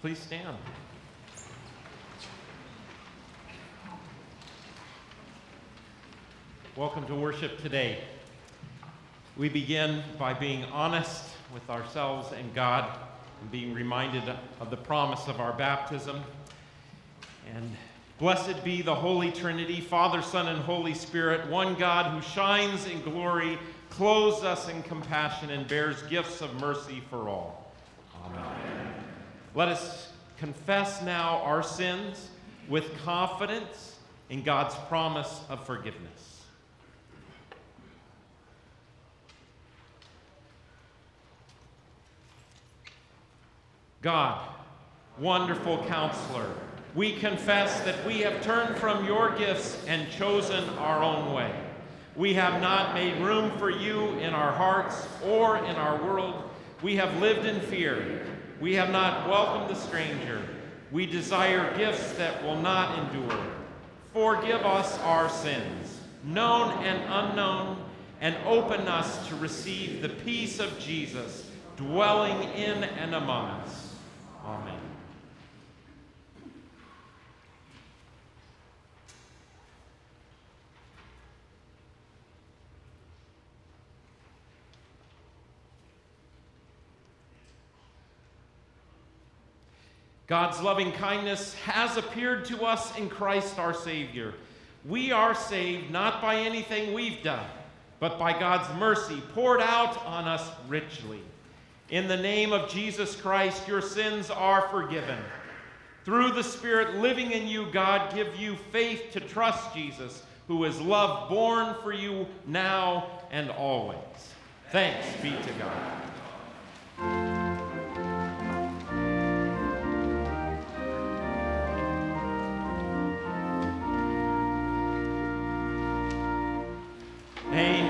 Please stand. Welcome to worship today. We begin by being honest with ourselves and God and being reminded of the promise of our baptism. And blessed be the Holy Trinity, Father, Son, and Holy Spirit, one God who shines in glory, clothes us in compassion, and bears gifts of mercy for all. Let us confess now our sins with confidence in God's promise of forgiveness. God, wonderful counselor, we confess that we have turned from your gifts and chosen our own way. We have not made room for you in our hearts or in our world. We have lived in fear. We have not welcomed the stranger. We desire gifts that will not endure. Forgive us our sins, known and unknown, and open us to receive the peace of Jesus dwelling in and among us. Amen. God's loving kindness has appeared to us in Christ our Savior. We are saved not by anything we've done, but by God's mercy poured out on us richly. In the name of Jesus Christ, your sins are forgiven. Through the Spirit living in you, God give you faith to trust Jesus, who is love born for you now and always. Thanks be to God. Amen.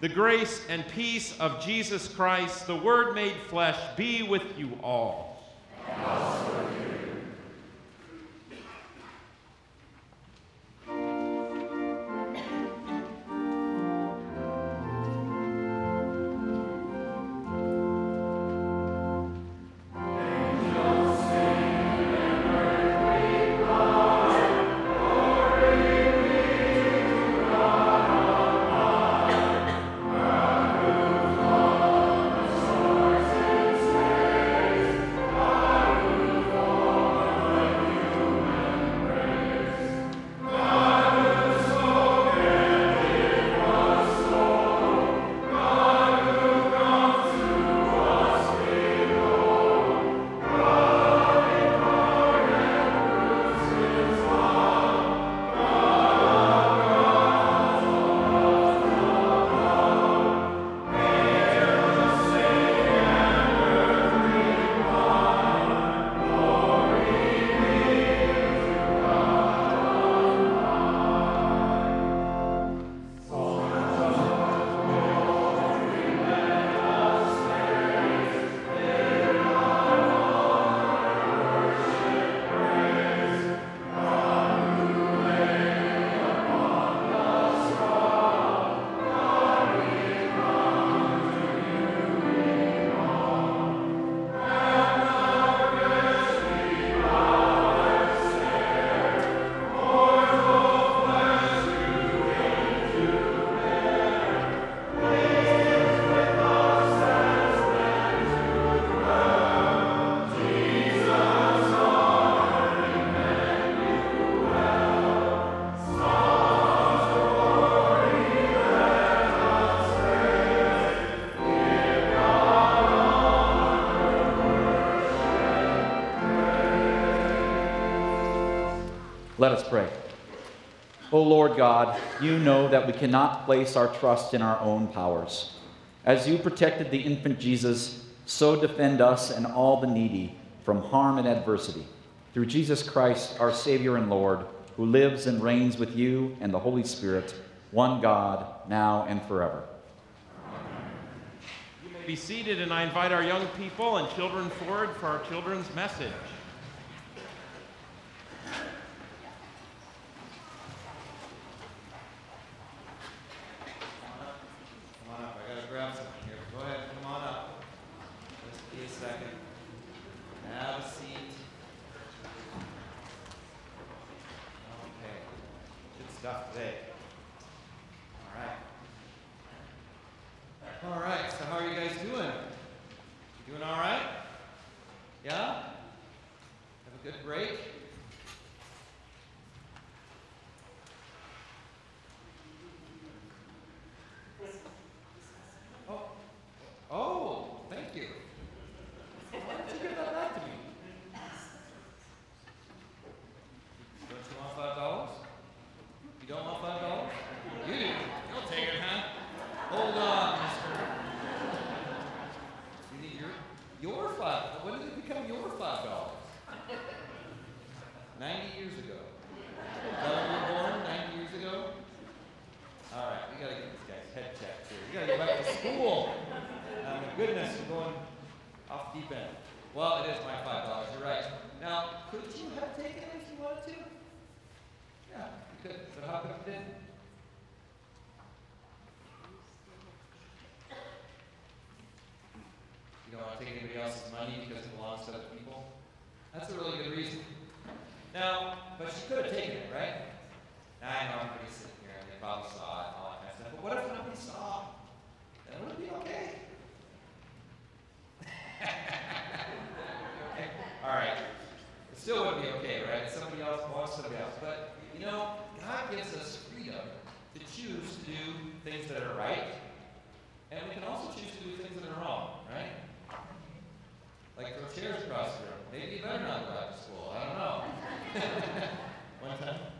The grace and peace of Jesus Christ, the Word made flesh, be with you all. Let us pray. O Lord God, you know that we cannot place our trust in our own powers. As you protected the infant Jesus, so defend us and all the needy from harm and adversity. Through Jesus Christ, our Savior and Lord, who lives and reigns with you and the Holy Spirit, one God, now and forever. You may be seated, and I invite our young people and children forward for our children's message. do things that are right, and we can also choose to do things that are wrong, right? Like throw chairs across the room. Maybe better not go back to school. I don't know. One time.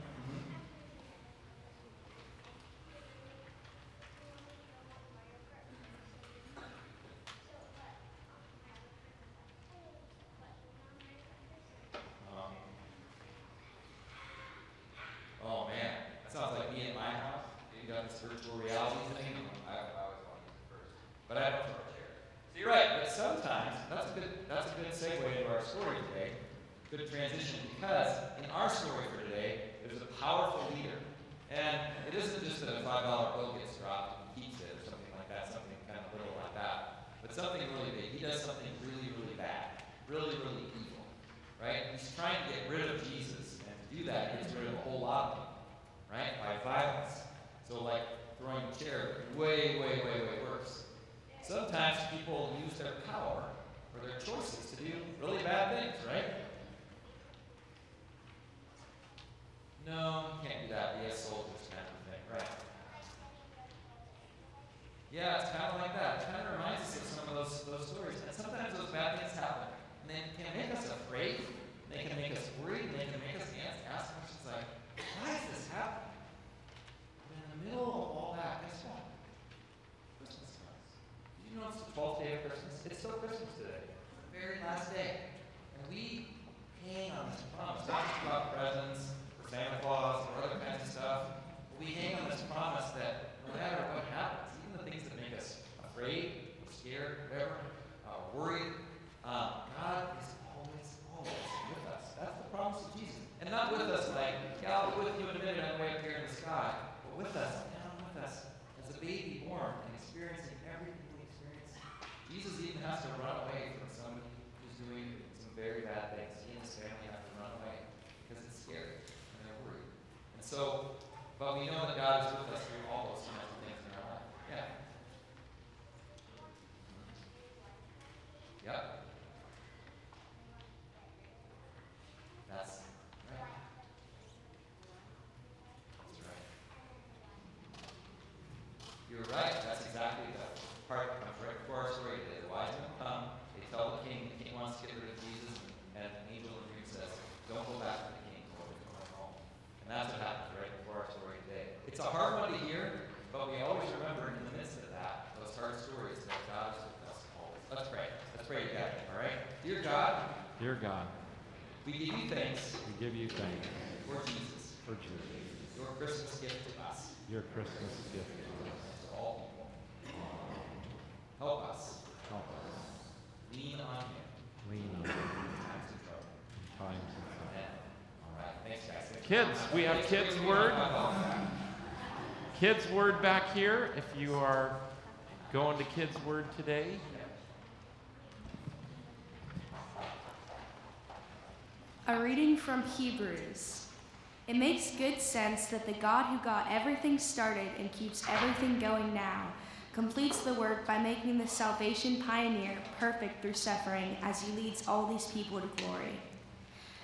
we know that God is with us through all those kinds of things in our life. Yeah. We give you thanks we give you thanks for Jesus, for Jesus, your Christmas gift to us, your Christmas gift to us. to all people. Help us Help us lean on you lean on in times of trouble. times of trouble. All right, thanks, guys. Kids, we have kids' word. Kids' word back here. If you are going to kids' word today, A reading from Hebrews. It makes good sense that the God who got everything started and keeps everything going now completes the work by making the salvation pioneer perfect through suffering as he leads all these people to glory.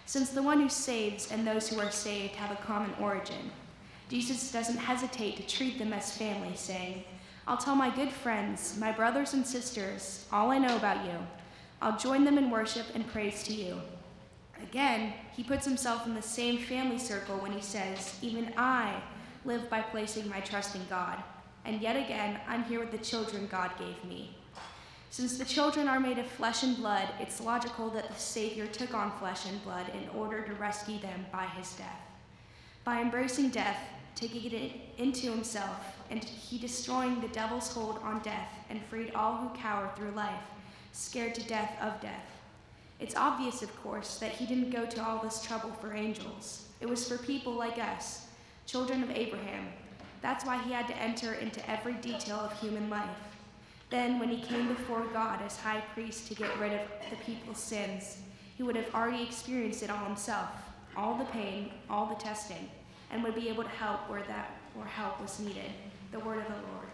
Since the one who saves and those who are saved have a common origin, Jesus doesn't hesitate to treat them as family, saying, I'll tell my good friends, my brothers and sisters, all I know about you. I'll join them in worship and praise to you. Again, he puts himself in the same family circle when he says, Even I live by placing my trust in God. And yet again, I'm here with the children God gave me. Since the children are made of flesh and blood, it's logical that the Savior took on flesh and blood in order to rescue them by his death. By embracing death, taking it into himself, and he destroying the devil's hold on death and freed all who cower through life, scared to death of death. It's obvious, of course, that he didn't go to all this trouble for angels. It was for people like us, children of Abraham. That's why he had to enter into every detail of human life. Then, when he came before God as high priest to get rid of the people's sins, he would have already experienced it all himself all the pain, all the testing, and would be able to help where that where help was needed. The word of the Lord.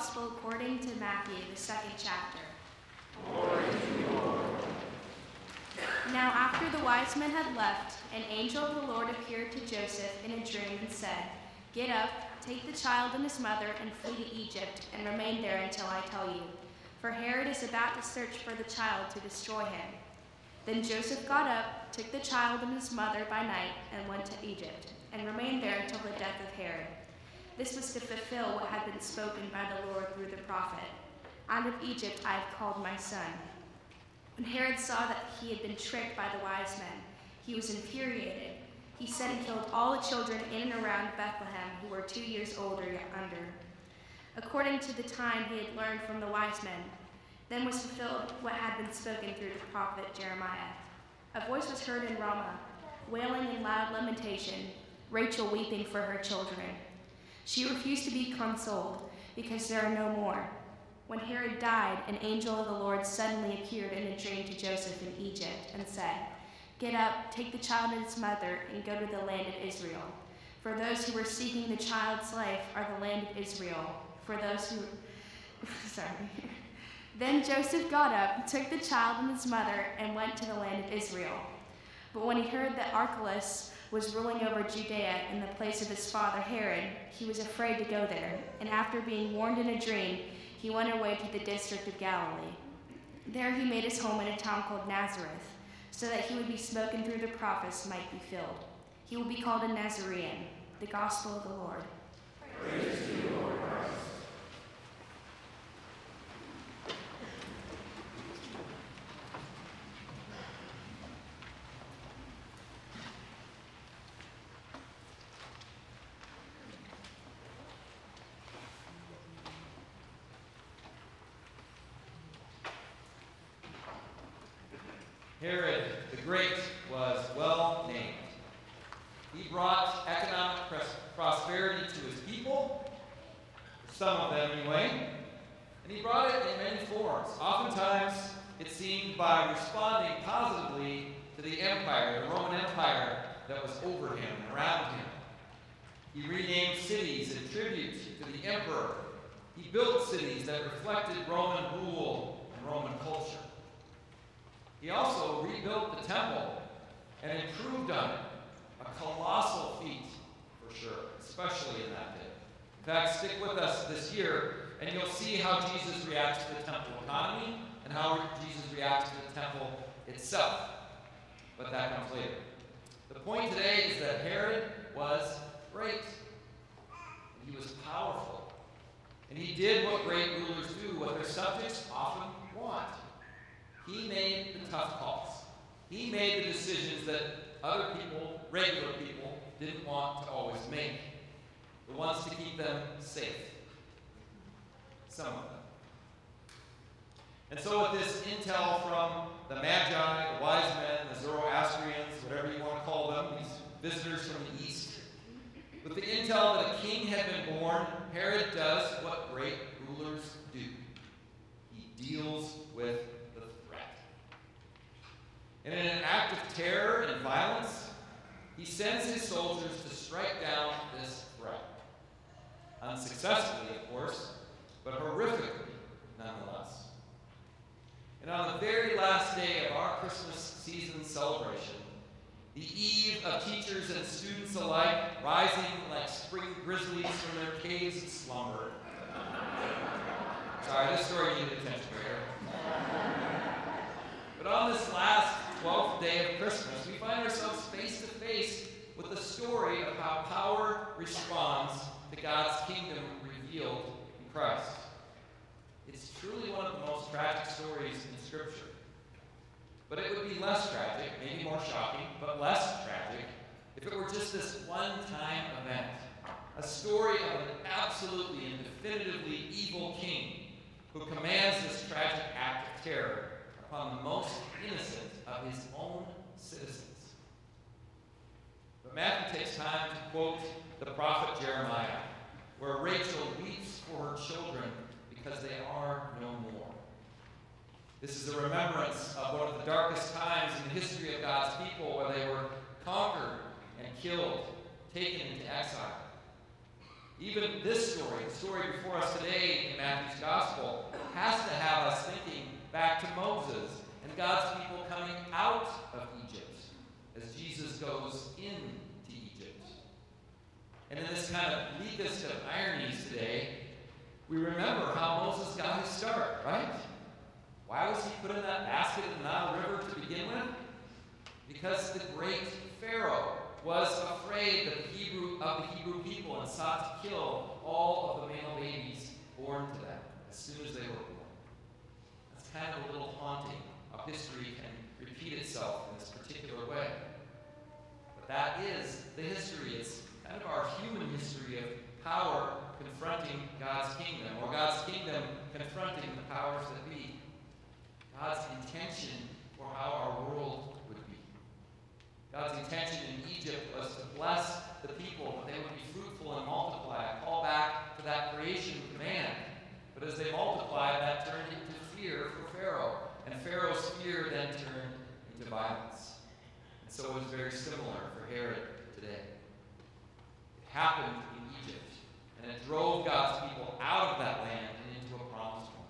Gospel according to Matthew, the second chapter. Now, after the wise men had left, an angel of the Lord appeared to Joseph in a dream and said, Get up, take the child and his mother, and flee to Egypt, and remain there until I tell you. For Herod is about to search for the child to destroy him. Then Joseph got up, took the child and his mother by night, and went to Egypt, and remained there until the death of Herod. This was to fulfill what had been spoken by the Lord through the prophet Out of Egypt I have called my son. When Herod saw that he had been tricked by the wise men, he was infuriated. He sent and killed all the children in and around Bethlehem who were two years old or under, according to the time he had learned from the wise men. Then was fulfilled what had been spoken through the prophet Jeremiah. A voice was heard in Ramah, wailing in loud lamentation, Rachel weeping for her children. She refused to be consoled because there are no more. When Herod died, an angel of the Lord suddenly appeared in a dream to Joseph in Egypt and said, Get up, take the child and his mother, and go to the land of Israel. For those who were seeking the child's life are the land of Israel. For those who. Sorry. Then Joseph got up, took the child and his mother, and went to the land of Israel. But when he heard that Archelaus was ruling over Judea in the place of his father Herod, he was afraid to go there, and after being warned in a dream, he went away to the district of Galilee. There he made his home in a town called Nazareth, so that he would be spoken through the prophets might be filled. He will be called a Nazarene, the gospel of the Lord. Praise you, Lord Christ. Herod the Great was well named. He brought economic prosperity to his people, some of them anyway, and he brought it in many forms. Oftentimes, it seemed by responding positively to the empire, the Roman Empire that was over him and around him. He renamed cities in tribute to the emperor. He built cities that reflected Roman rule and Roman culture. He also rebuilt the temple and improved on it. A colossal feat, for sure, especially in that day. In fact, stick with us this year, and you'll see how Jesus reacts to the temple economy and how Jesus reacts to the temple itself. But that comes later. The point today is that Herod was great. He was powerful. And he did what great rulers do, what their subjects often want. He made the tough calls. He made the decisions that other people, regular people, didn't want to always make. The ones to keep them safe. Some of them. And so, with this intel from the Magi, the wise men, the Zoroastrians, whatever you want to call them, these visitors from the east, with the intel that a king had been born, Herod does what great rulers do he deals with and in an act of terror and violence, he sends his soldiers to strike down this threat. Unsuccessfully, of course, but horrifically nonetheless. And on the very last day of our Christmas season celebration, the eve of teachers and students alike rising like spring grizzlies from their caves of slumber. Sorry, this story needed attention here. But on this last 12th day of Christmas, we find ourselves face to face with the story of how power responds to God's kingdom revealed in Christ. It's truly one of the most tragic stories in Scripture. But it would be less tragic, maybe more shocking, but less tragic, if it were just this one time event. A story of an absolutely and definitively evil king who commands this tragic act of terror upon the most innocent of his own citizens. But Matthew takes time to quote the prophet Jeremiah, where Rachel weeps for her children because they are no more. This is a remembrance of one of the darkest times in the history of God's people where they were conquered and killed, taken into exile. Even this story, the story before us today in Matthew's Gospel, has to have us thinking back to Moses and God's people coming out of Egypt as Jesus goes into Egypt. And in this kind of bleakest of ironies today, we remember how Moses got his start, right? Why was he put in that basket in the Nile River to begin with? Because the great Pharaoh was afraid the Hebrew, of the Hebrew people and sought to kill all of the male babies born to them as soon as they were born. That's kind of a little haunting history can repeat itself in this particular way. But that is the history. It's kind of our human history of power confronting God's kingdom, or God's kingdom confronting the powers that be. God's intention for how our world would be. God's intention in Egypt was to bless the people, that they would be fruitful and multiply, call back to that creation command. But as they multiplied, that turned into fear for Pharaoh. And Pharaoh's fear then turned into violence. And so it was very similar for Herod today. It happened in Egypt, and it drove God's people out of that land and into a promised one.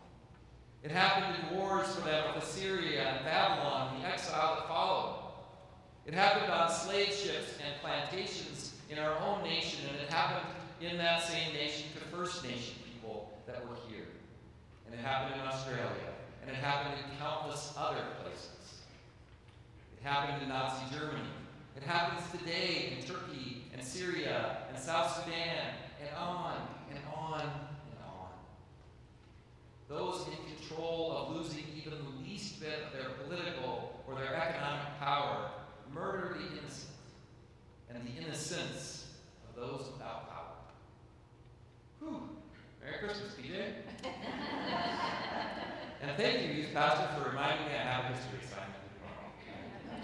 It happened in wars for them with Assyria and Babylon, the exile that followed. It happened on slave ships and plantations in our own nation, and it happened in that same nation to First Nation people that were here. And it happened in Australia, and it happened in countless other places. It happened in Nazi Germany. It happens today in Turkey and Syria and South Sudan, and on and on and on. Those in control of losing even the least bit of their political or their economic power murder the innocent and the innocence of those without power. Whew. Merry Christmas, PJ. and thank you, youth pastor, for reminding me I have a history assignment tomorrow.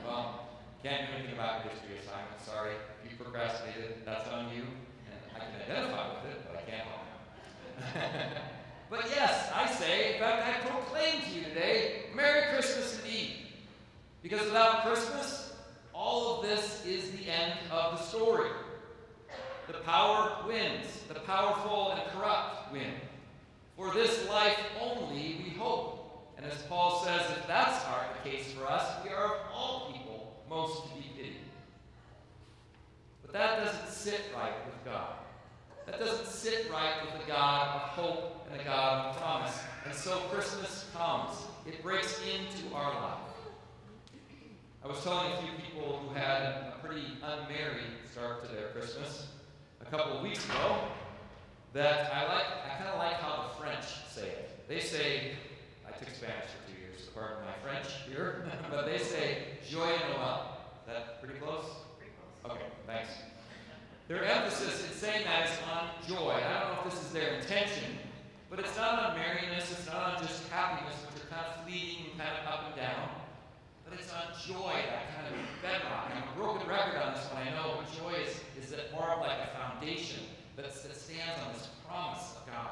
Well, can't do anything about history assignment. Sorry. If you procrastinated, that's on you. And I can identify with it, but I can't help you. but yes, I say, in fact, I proclaim to you today, Merry Christmas indeed. Because without Christmas, all of this is the end of the story. The power wins, the powerful and corrupt win. For this life only we hope. And as Paul says, if that's our case for us, we are of all people most to be pitied. But that doesn't sit right with God. That doesn't sit right with the God of hope and the God of promise. And so Christmas comes. It breaks into our life. I was telling a few people who had a pretty unmarried start to their Christmas a couple of weeks ago that I like I kind of like how the French say it. They say I took Spanish for two years, so pardon my French here, but they say Joyeux Noel. Is that pretty close? Pretty close. Okay, thanks. Their emphasis in saying that is on joy. I don't know if this is their intention, but it's not on merriness, it's not on just happiness, which are kind of fleeting and kind of up and down but it's on joy, that kind of bedrock. I'm a broken record on this one, I know, but joy is, is that more of like a foundation that, stands on this promise of God.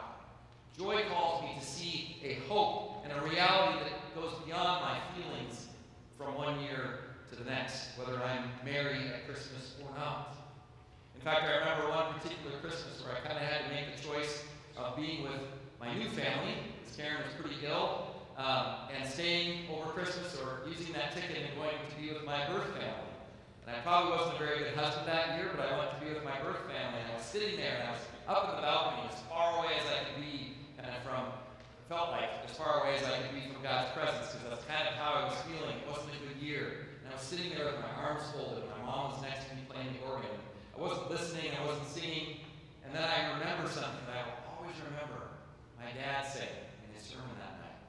Joy calls me to see a hope and a reality that goes beyond my feelings from one year to the next, whether I'm merry at Christmas or not. In fact, I remember one particular Christmas where I kind of had to make the choice of being with my new family, because Karen was pretty ill, um, and staying over Christmas or using that ticket and going to be with my birth family. And I probably wasn't a very good husband that year, but I went to be with my birth family. And I was sitting there and I was up in the balcony as far away as I could be, kind of from, felt like as far away as I could be from God's presence, because that's kind of how I was feeling. It wasn't a good year. And I was sitting there with my arms folded. And my mom was next to me playing the organ. I wasn't listening, I wasn't singing. And then I remember something that I will always remember my dad saying, in his sermon that night.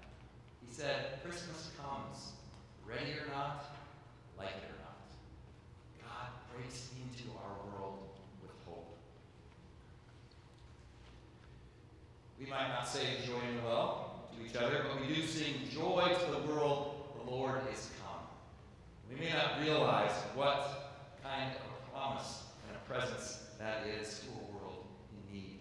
He said, Christmas comes, ready or not, like it breaks into our world with hope. We might not say joy and well to each other, but we do sing joy to the world, the Lord is come. We may not realize what kind of a promise and a presence that is to a world in need.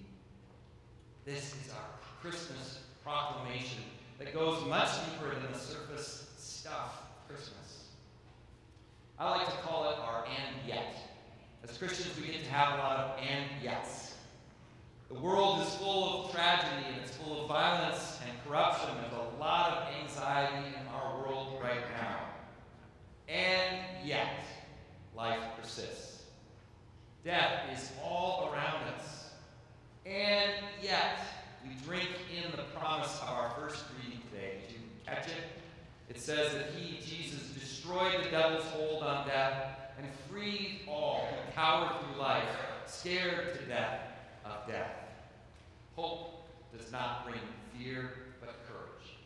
This is our Christmas proclamation that goes much deeper than the surface stuff Christmas. I like to call it our and yet. As Christians, we get to have a lot of and yets. The world is full of tragedy and it's full of violence and corruption. There's a lot of anxiety in our world right now. And yet, life persists. Death is all around us. And yet, we drink in the promise of our first reading today. Did you catch it? It says that He, Jesus, destroyed the devil's hold on death and freed all who cowered through life, scared to death of death. Hope does not bring fear, but courage.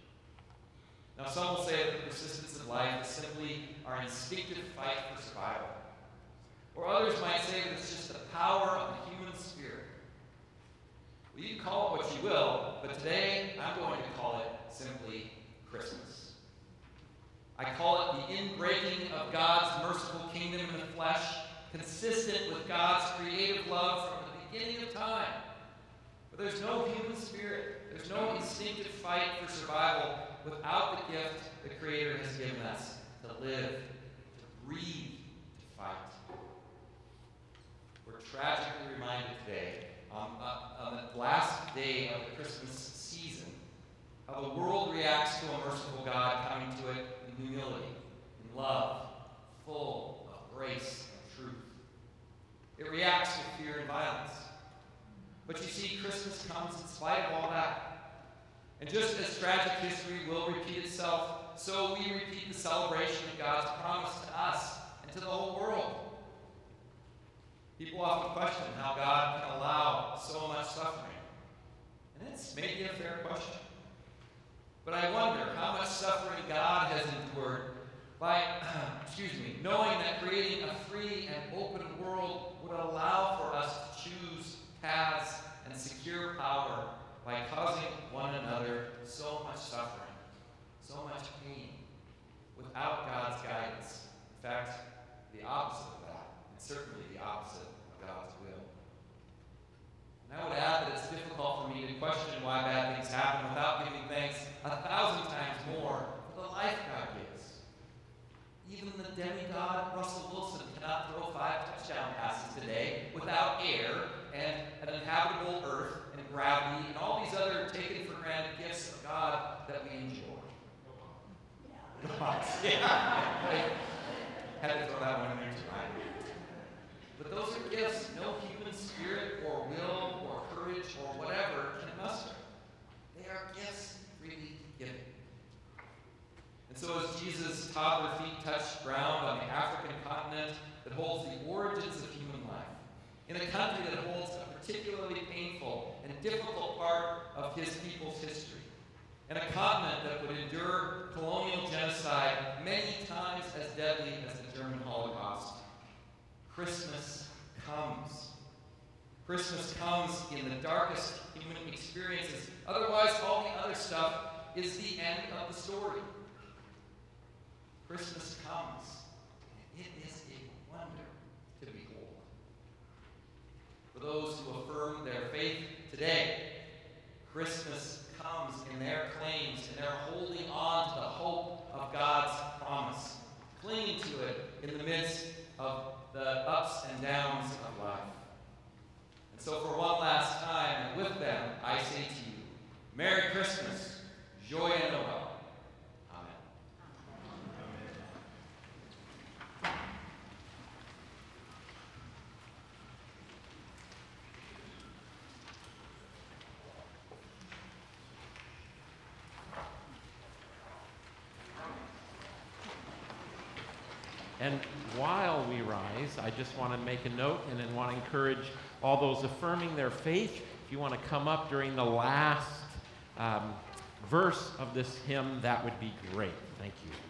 Now, some will say that the persistence of life is simply our instinctive fight for survival. Or others might say that it's just the power of the human spirit. Well, you can call it what you will, but today I'm going to call it simply Christmas. I call it the inbreaking of God's merciful kingdom in the flesh, consistent with God's creative love from the beginning of time. But there's no human spirit, there's no instinctive fight for survival without the gift the Creator has given us to live, to breathe, to fight. We're tragically reminded today, on, uh, on the last day of the Christmas season, how the world reacts to a merciful God coming to it humility, in love, full of grace and truth. It reacts with fear and violence. But you see, Christmas comes in spite of all that. And just as tragic history will repeat itself, so we repeat the celebration of God's promise to us and to the whole world. People often question how God can allow so much suffering. And it's maybe a fair question. But I wonder how much suffering God has endured by, excuse me, knowing that creating a free and open world would allow for us to choose paths and secure power by causing one another so much suffering, so much pain, without God's guidance. In fact, the opposite of that, and certainly the opposite of God's. And I would add that it's difficult for me to question why bad things happen without giving thanks a thousand times more for the life God gives. Even the demigod Russell Wilson cannot throw five touchdown passes today without air and an inhabitable earth and gravity and all these other taken for granted gifts of God that we enjoy. yeah. Had to throw that one in there too. But those are gifts no human spirit or will or courage or whatever can muster. They are gifts freely given. And so as Jesus' toddler feet touched ground on the African continent that holds the origins of human life, in a country that holds a particularly painful and difficult part of his people's history, in a continent that would endure colonial genocide many times as deadly as the German Holocaust, Christmas comes. Christmas comes in the darkest human experiences. Otherwise, all the other stuff is the end of the story. Christmas comes, and it is a wonder to behold. For those who affirm their faith today, Christmas comes in their claims and they're holding on to the hope of God's promise, clinging to it in the midst of the ups and downs of life. So, for one last time, and with them, I say to you, Merry Christmas, Noel. Amen. And while we rise, I just want to make a note and then want to encourage all those affirming their faith. If you want to come up during the last um, verse of this hymn, that would be great. Thank you.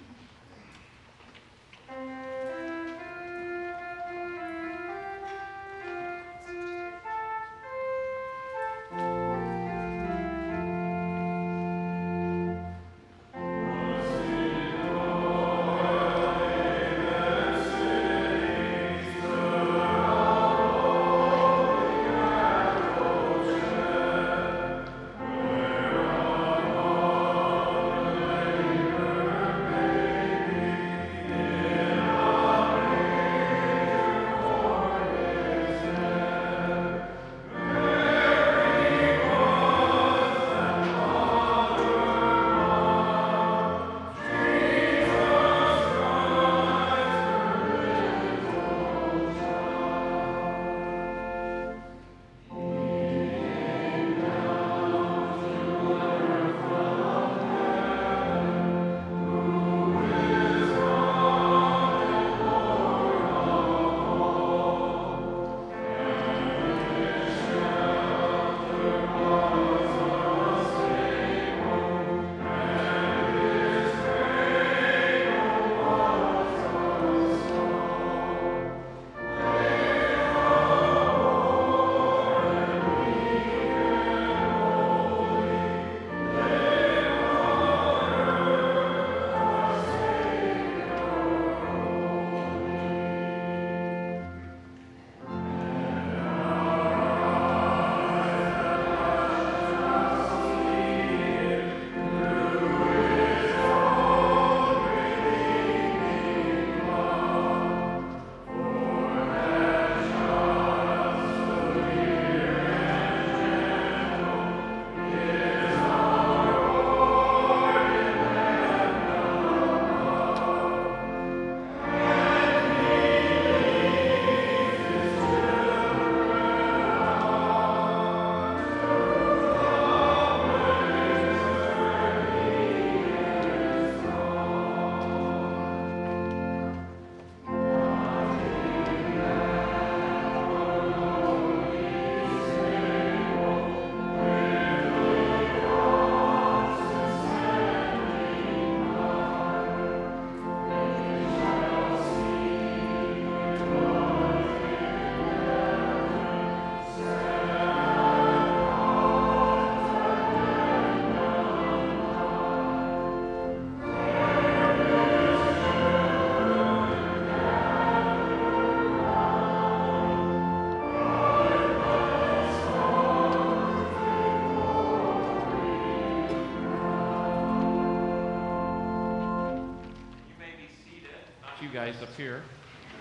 Here.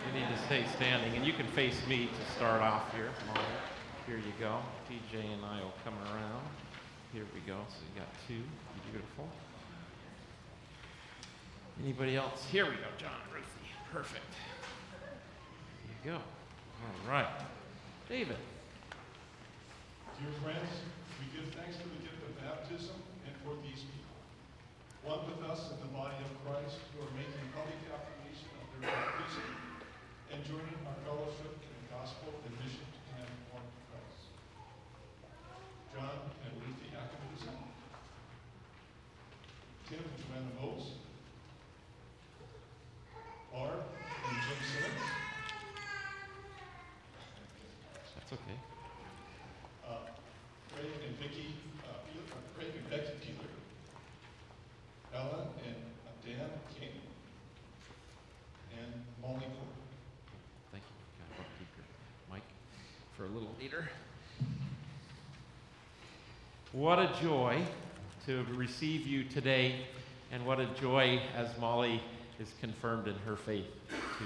You need to stay standing, and you can face me to start off here. Here you go. TJ and I will come around. Here we go. So you got two. Beautiful. Anybody else? Here we go, John, Ruthie. Perfect. There you go. All right. David. Dear friends, we give thanks for the gift of baptism and for these people. One with us in the body of Christ who are making public affirmation of their baptism and joining our fellowship in the gospel and mission to connect one to Christ. John and Ruthie Atkinson. Tim and Joanna Mose. Barb and Jim Simmons. That's okay. Uh, Craig and Vicky, uh, Peeler, uh, Craig and Becky Peeler. Ellen and uh, Dan King. And Molly Cole. Thank you. God, I'll keep your mic for a little later. What a joy to receive you today, and what a joy as Molly is confirmed in her faith, too.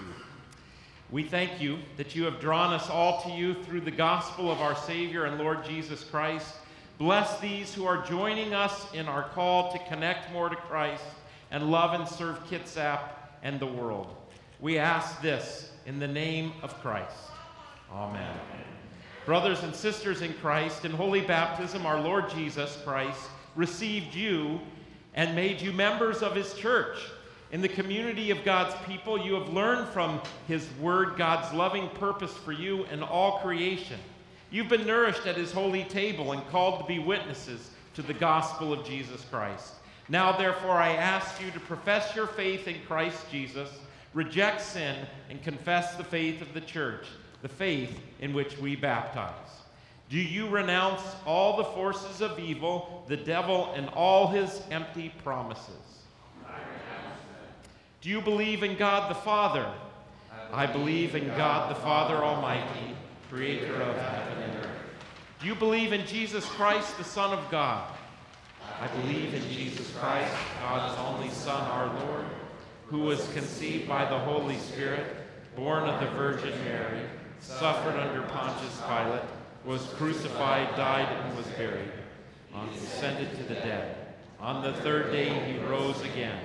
We thank you that you have drawn us all to you through the gospel of our Savior and Lord Jesus Christ. Bless these who are joining us in our call to connect more to Christ and love and serve Kitsap and the world. We ask this in the name of Christ. Amen. Brothers and sisters in Christ, in holy baptism, our Lord Jesus Christ received you and made you members of his church. In the community of God's people, you have learned from his word God's loving purpose for you and all creation. You've been nourished at his holy table and called to be witnesses to the gospel of Jesus Christ. Now, therefore, I ask you to profess your faith in Christ Jesus, reject sin, and confess the faith of the church, the faith in which we baptize. Do you renounce all the forces of evil, the devil, and all his empty promises? I renounce them. Do you believe in God the Father? I believe in God the Father Almighty, creator of heaven and earth. Do you believe in Jesus Christ, the Son of God? I believe in Jesus Christ, God's only Son, our Lord, who was conceived by the Holy Spirit, born of the Virgin Mary, suffered under Pontius Pilate, was crucified, died, and was buried, and ascended to the dead. On the third day he rose again.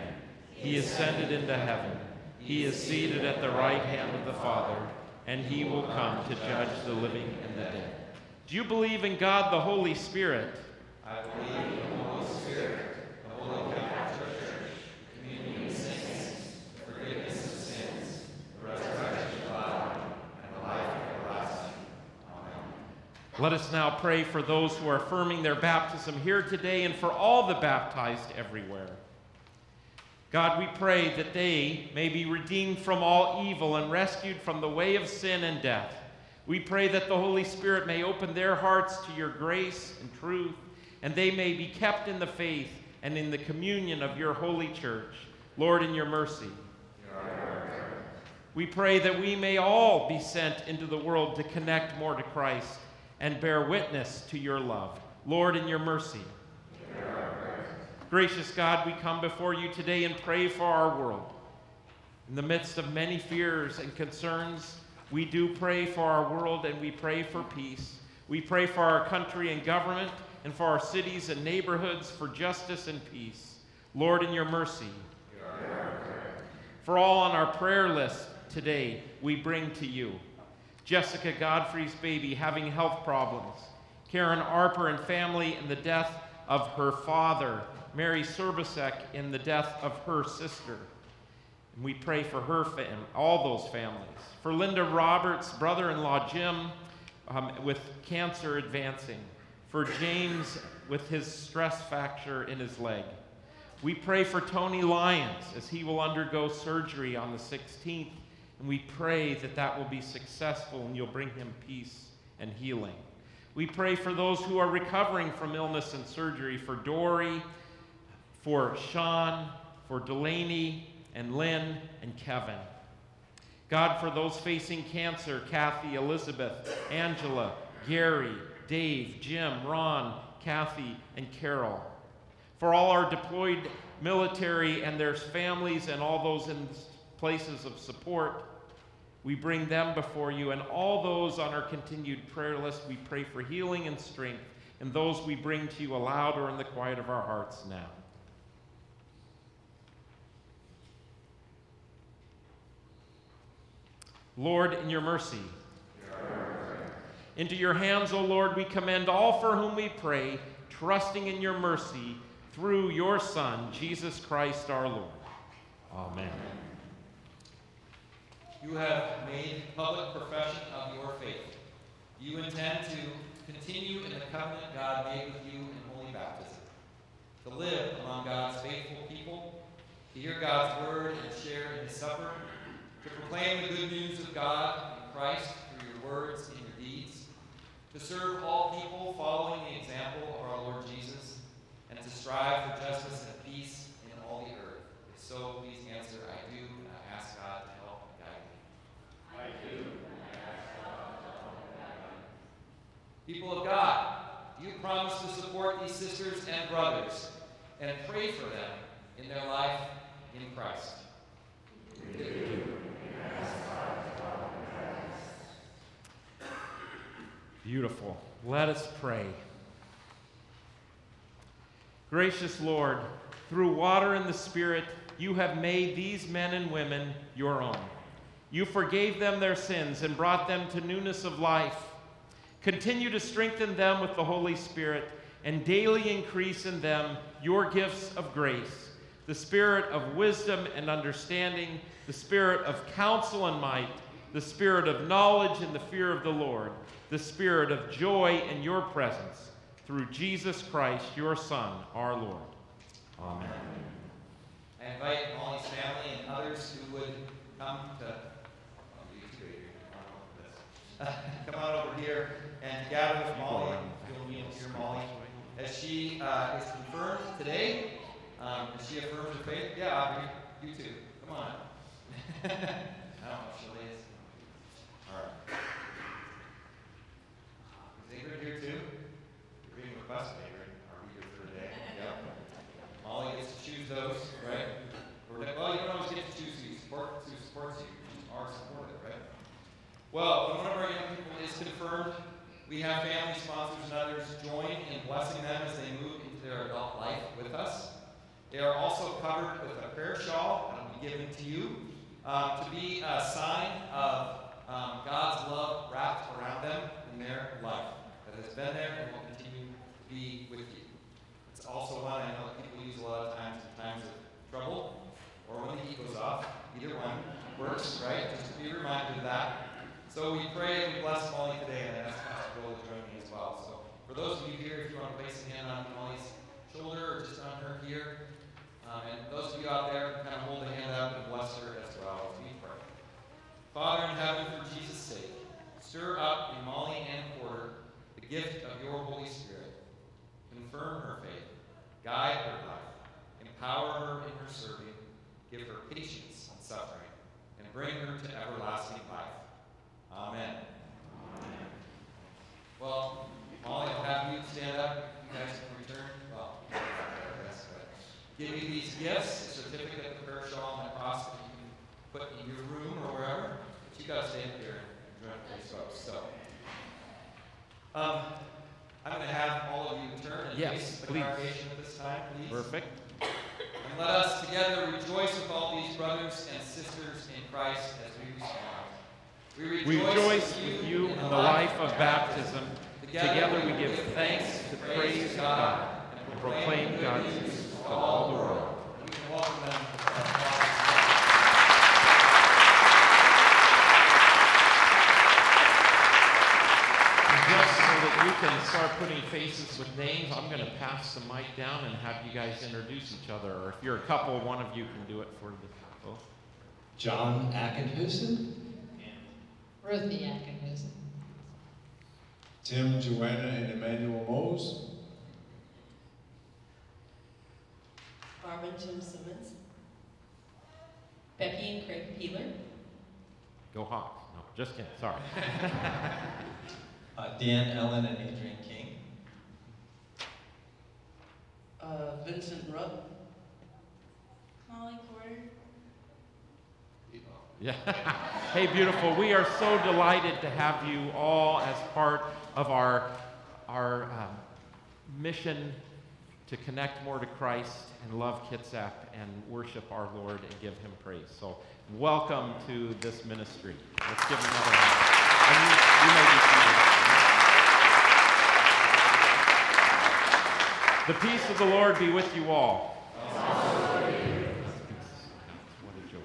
He ascended into heaven. He is seated at the right hand of the Father, and he will come to judge the living and the dead. Do you believe in God the Holy Spirit? I believe in the Holy Spirit, the Holy Catholic Church, the communion of saints, the forgiveness of sins, the resurrection of the body, and the life everlasting. Amen. Let us now pray for those who are affirming their baptism here today and for all the baptized everywhere. God, we pray that they may be redeemed from all evil and rescued from the way of sin and death. We pray that the Holy Spirit may open their hearts to your grace and truth, and they may be kept in the faith and in the communion of your holy church. Lord, in your mercy. We pray that we may all be sent into the world to connect more to Christ and bear witness to your love. Lord, in your mercy. Gracious God, we come before you today and pray for our world. In the midst of many fears and concerns, we do pray for our world and we pray for peace. We pray for our country and government and for our cities and neighborhoods for justice and peace. Lord, in your mercy. For all on our prayer list today, we bring to you Jessica Godfrey's baby having health problems, Karen Arper and family in the death of her father, Mary Serbasek in the death of her sister. And we pray for her fam- all those families. For Linda Roberts' brother in law Jim um, with cancer advancing. For James with his stress fracture in his leg. We pray for Tony Lyons as he will undergo surgery on the 16th. And we pray that that will be successful and you'll bring him peace and healing. We pray for those who are recovering from illness and surgery, for Dory, for Sean, for Delaney and Lynn and Kevin. God, for those facing cancer, Kathy, Elizabeth, Angela, Gary, Dave, Jim, Ron, Kathy, and Carol. For all our deployed military and their families and all those in places of support, we bring them before you. And all those on our continued prayer list, we pray for healing and strength. And those we bring to you aloud or in the quiet of our hearts now. Lord, in your mercy, into your hands, O Lord, we commend all for whom we pray, trusting in your mercy through your Son, Jesus Christ our Lord. Amen. You have made public profession of your faith. You intend to continue in the covenant God made with you in holy baptism, to live among God's faithful people, to hear God's word and share in his supper, to proclaim the good news of God in Christ through your words and your deeds, to serve all people following the example of our Lord Jesus, and to strive for justice and peace in all the earth. If so, please answer, I do, and I ask God to help and guide me. People of God, you promise to support these sisters and brothers and pray for them in their life in Christ. Beautiful. Let us pray. Gracious Lord, through water and the Spirit, you have made these men and women your own. You forgave them their sins and brought them to newness of life. Continue to strengthen them with the Holy Spirit and daily increase in them your gifts of grace, the spirit of wisdom and understanding, the spirit of counsel and might, the spirit of knowledge and the fear of the Lord, the spirit of joy in your presence, through Jesus Christ, your Son, our Lord. Amen. I invite Molly's family and others who would come to oh, you too, Adrian. Come on over this. come on over here and gather with Molly. You'll meet here, Molly, as she uh, is confirmed today. Um, as she affirms her faith. Yeah, Audrey, you too. Come on. I don't know if she is. All right. Is Ingrid here too? You're being requested, Ingrid. Are we here for today? Yep. Molly gets to choose those, right? Well, you don't always get to choose who supports you. You are supported, right? Well, when one of our young people is confirmed, we have family sponsors and others join in blessing them as they move into their adult life with us. They are also covered with a prayer shawl that will be given to you um, to be a sign of um, God's love wrapped around them in their life that has been there and will continue to be with you. It's also one I know that people use a lot of times in times of trouble or when the heat goes off. Either one works, right? Just to be reminded of that. So we pray and we bless Molly today, and ask Pastor Bill to join me as well. So for those of you here, if you want to place a hand on Molly's shoulder or just on her here, um, and those of you out there, kind of hold a hand up and bless her as well as we pray. Father in heaven, for Jesus' sake, stir up in Molly and Porter the gift of your Holy Spirit. Confirm her faith, guide her life, empower her in her serving, give her patience in suffering, and bring her to everlasting life. Amen. Well, Molly, I'll have you stand up. You guys can return. Well, but give me these gifts, a certificate, the prayer shawl, and a cross that you can put in your room or wherever. But you gotta stay up here and join these folks. So, um, I'm gonna have all of you turn and Yes, face the please. congregation at this time, please. Perfect. And let us together rejoice with all these brothers and sisters in Christ as we respond. We rejoice with you in the life of baptism. Together we give thanks to praise God and proclaim God's news to all the world. Just so that you can start putting faces with names, I'm going to pass the mic down and have you guys introduce each other. Or if you're a couple, one of you can do it for the couple. John Ackenhusen, Ruthie Atkinson. Tim, Joanna, and Emmanuel Mose. Barb and Jim Simmons. Becky and Craig Peeler. Go Hawks. No, just kidding. Sorry. uh, Dan Ellen, and Adrian King. Uh, Vincent Rupp. Molly Porter. Yeah. hey, beautiful. We are so delighted to have you all as part of our, our um, mission to connect more to Christ and love Kitsap and worship our Lord and give him praise. So, welcome to this ministry. Let's give him another hand. And you, you. The peace of the Lord be with you all. What a joy.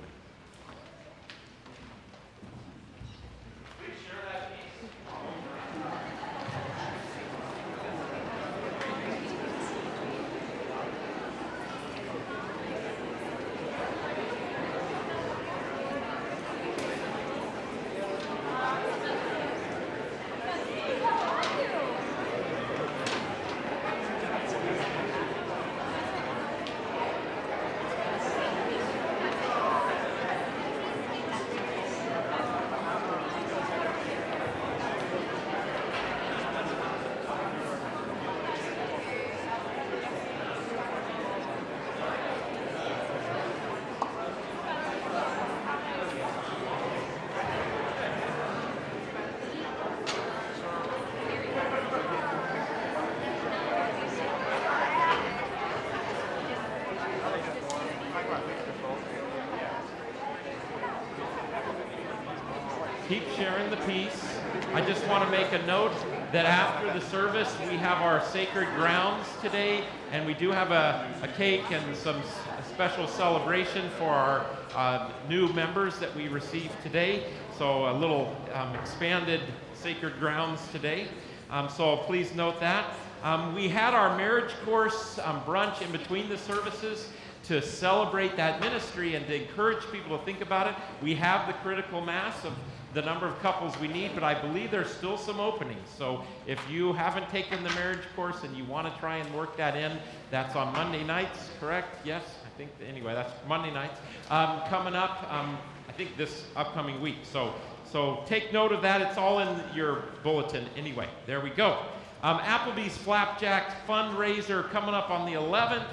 keep sharing the peace. I just want to make a note that after the we have our sacred grounds today, and we do have a, a cake and some special celebration for our uh, new members that we received today. So, a little um, expanded sacred grounds today. Um, so, please note that. Um, we had our marriage course um, brunch in between the services to celebrate that ministry and to encourage people to think about it. We have the critical mass of the number of couples we need, but I believe there's still some openings. So if you haven't taken the marriage course and you want to try and work that in, that's on Monday nights, correct? Yes, I think, anyway, that's Monday nights. Um, coming up, um, I think this upcoming week. So, so take note of that. It's all in your bulletin anyway. There we go. Um, Applebee's Flapjack fundraiser coming up on the 11th.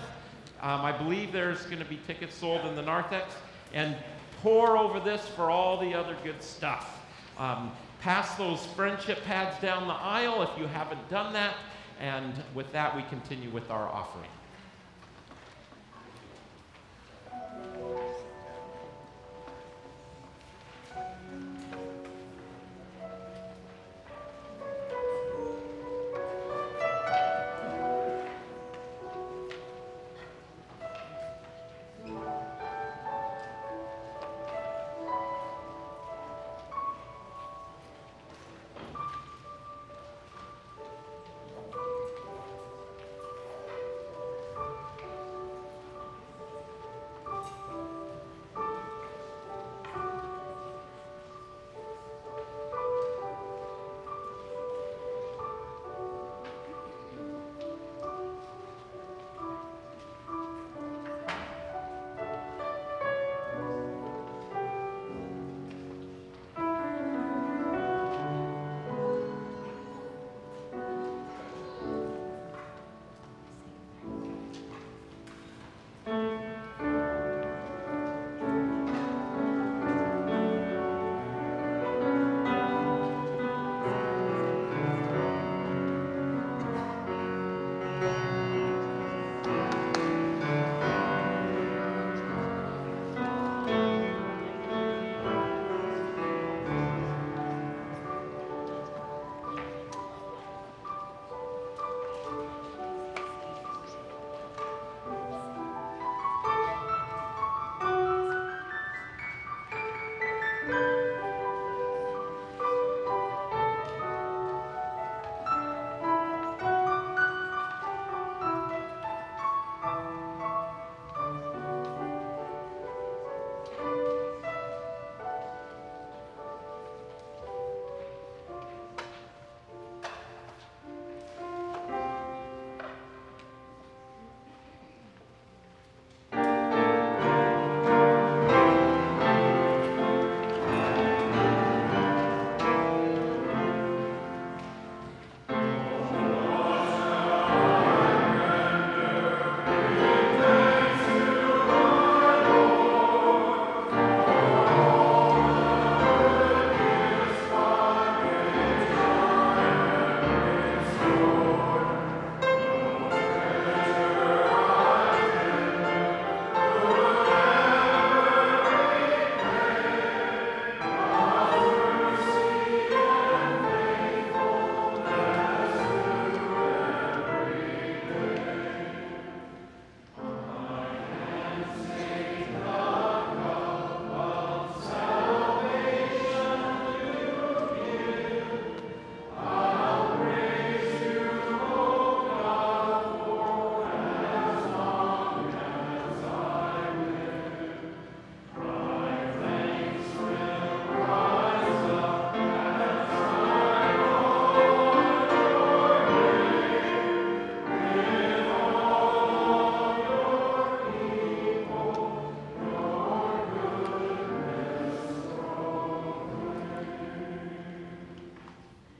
Um, I believe there's going to be tickets sold in the narthex. And pour over this for all the other good stuff. Um, pass those friendship pads down the aisle if you haven't done that. And with that, we continue with our offering.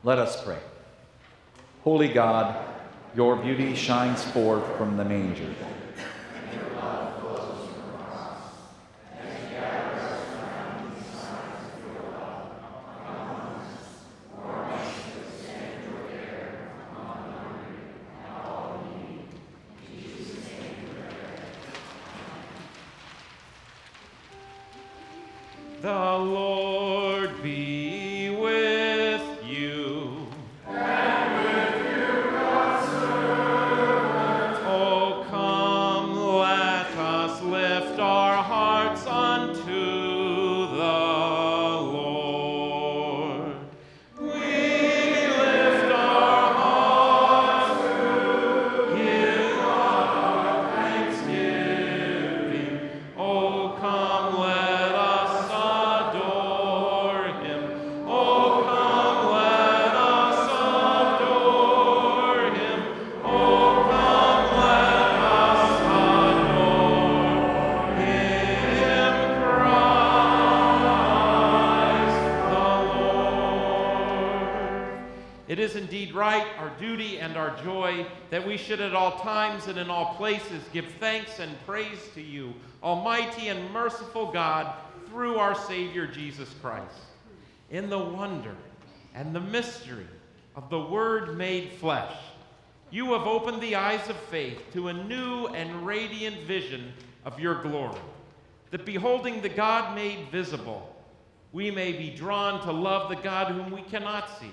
Let us pray. Holy God, your beauty shines forth from the manger. Should at all times and in all places give thanks and praise to you, Almighty and merciful God, through our Savior Jesus Christ. In the wonder and the mystery of the Word made flesh, you have opened the eyes of faith to a new and radiant vision of your glory, that beholding the God made visible, we may be drawn to love the God whom we cannot see.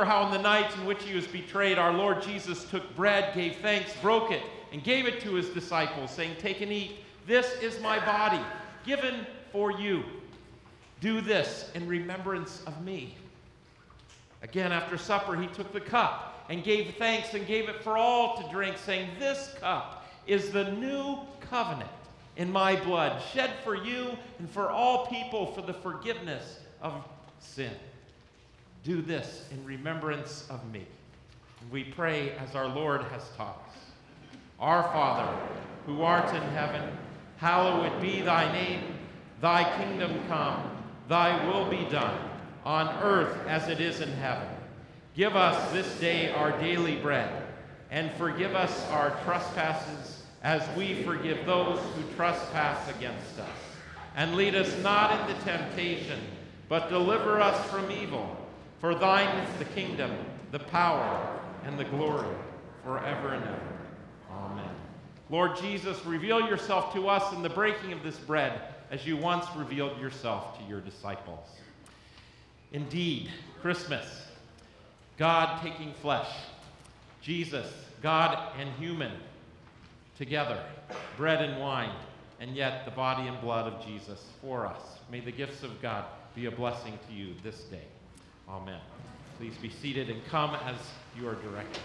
remember how in the night in which he was betrayed, our Lord Jesus took bread, gave thanks, broke it, and gave it to his disciples, saying, Take and eat. This is my body, given for you. Do this in remembrance of me. Again, after supper, he took the cup and gave thanks and gave it for all to drink, saying, This cup is the new covenant in my blood, shed for you and for all people for the forgiveness of sin. Do this in remembrance of me. We pray as our Lord has taught us. Our Father, who art in heaven, hallowed be thy name. Thy kingdom come, thy will be done, on earth as it is in heaven. Give us this day our daily bread, and forgive us our trespasses as we forgive those who trespass against us. And lead us not into temptation, but deliver us from evil. For thine is the kingdom, the power, and the glory forever and ever. Amen. Lord Jesus, reveal yourself to us in the breaking of this bread as you once revealed yourself to your disciples. Indeed, Christmas, God taking flesh, Jesus, God and human, together, bread and wine, and yet the body and blood of Jesus for us. May the gifts of God be a blessing to you this day. Amen. Please be seated and come as you are directed.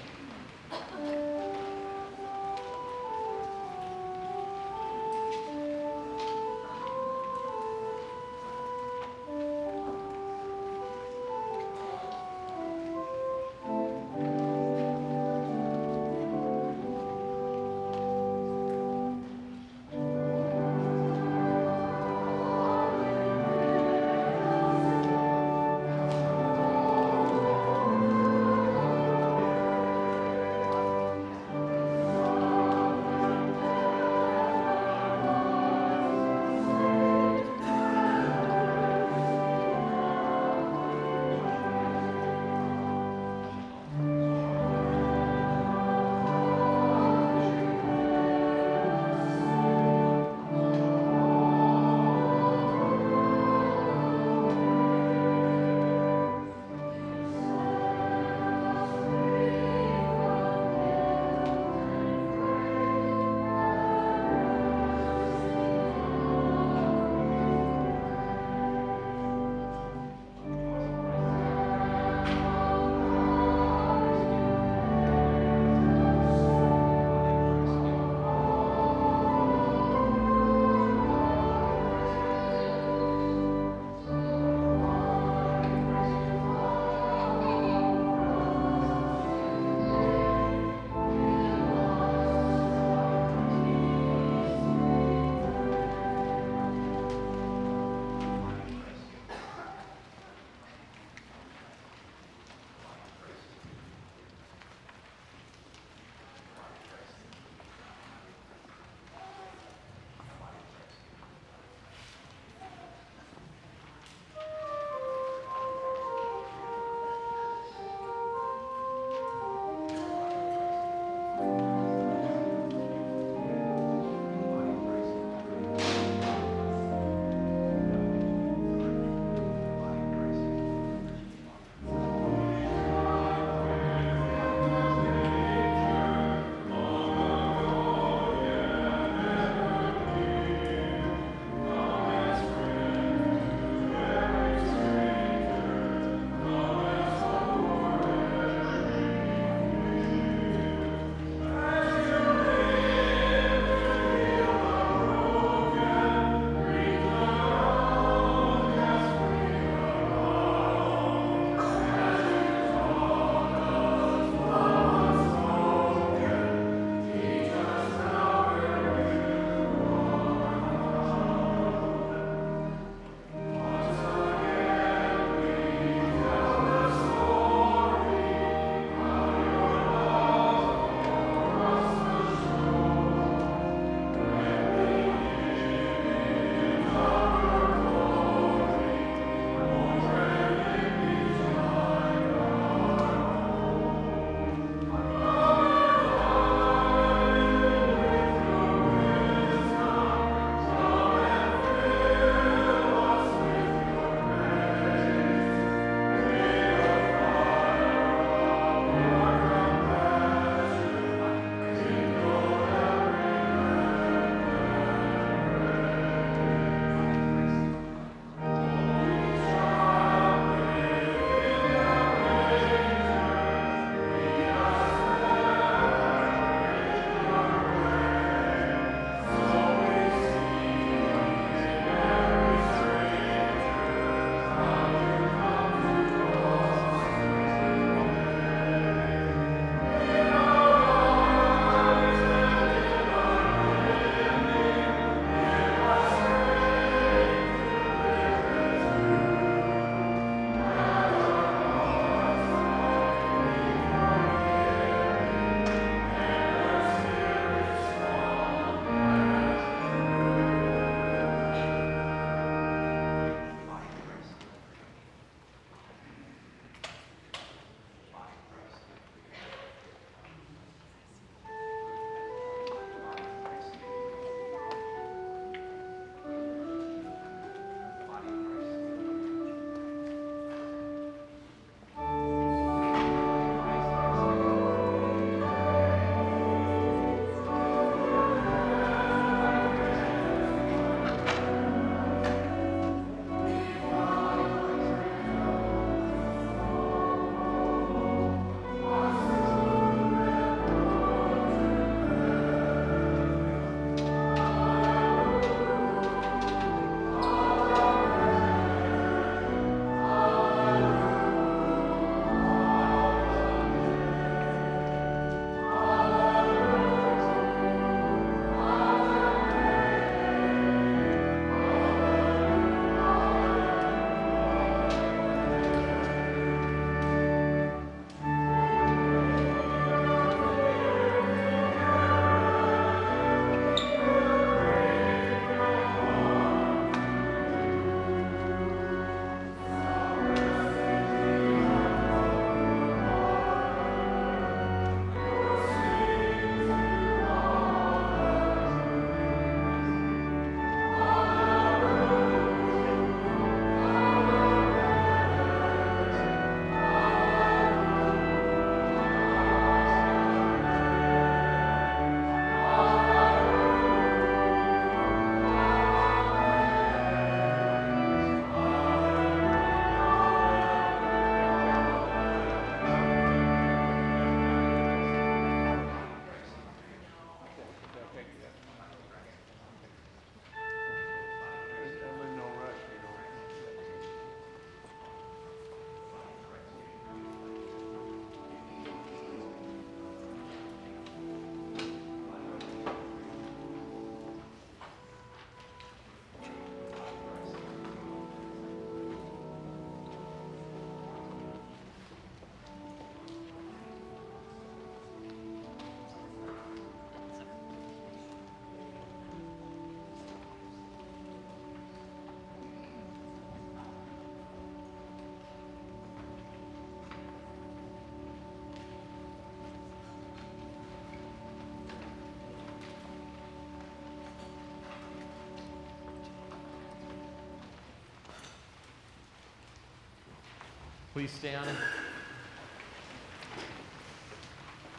Please stand.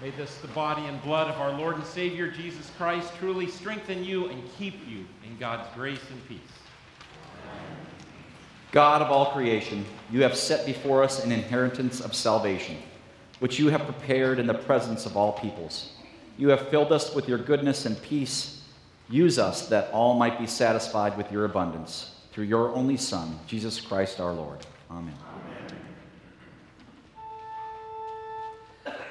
May this, the body and blood of our Lord and Savior Jesus Christ, truly strengthen you and keep you in God's grace and peace. God of all creation, you have set before us an inheritance of salvation, which you have prepared in the presence of all peoples. You have filled us with your goodness and peace. Use us that all might be satisfied with your abundance. Through your only Son, Jesus Christ our Lord. Amen.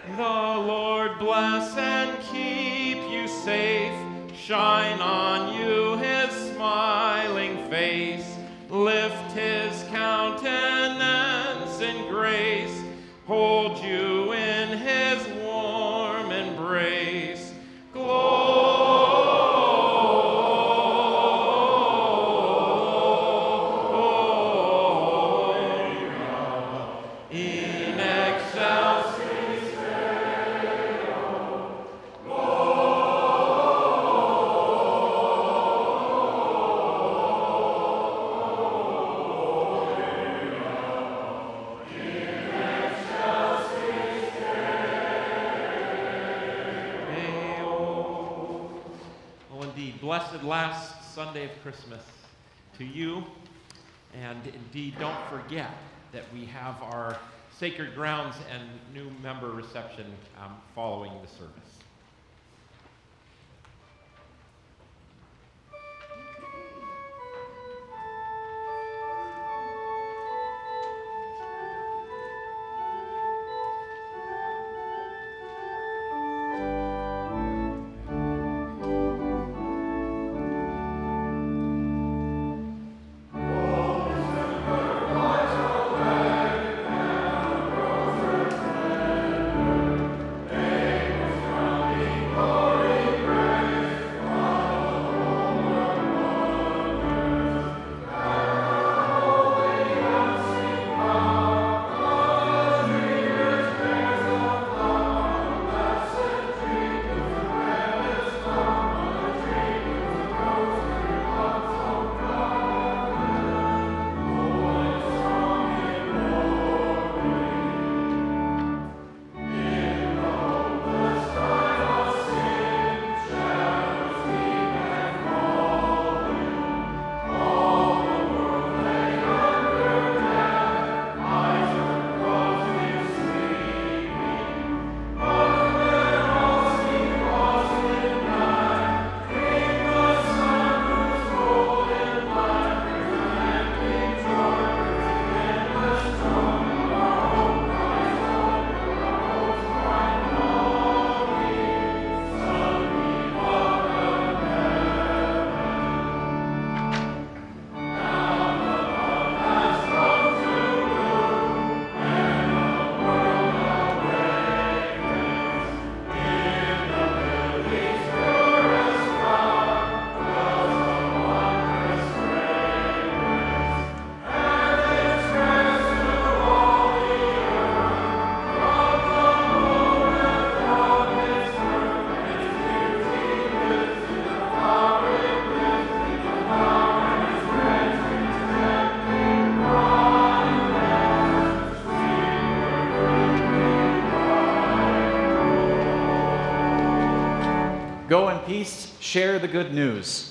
The Lord bless and keep you safe, shine on you his smiling face, lift his countenance in grace, hold you in his Sunday of Christmas to you. And indeed, don't forget that we have our Sacred Grounds and new member reception um, following the service. Share the good news.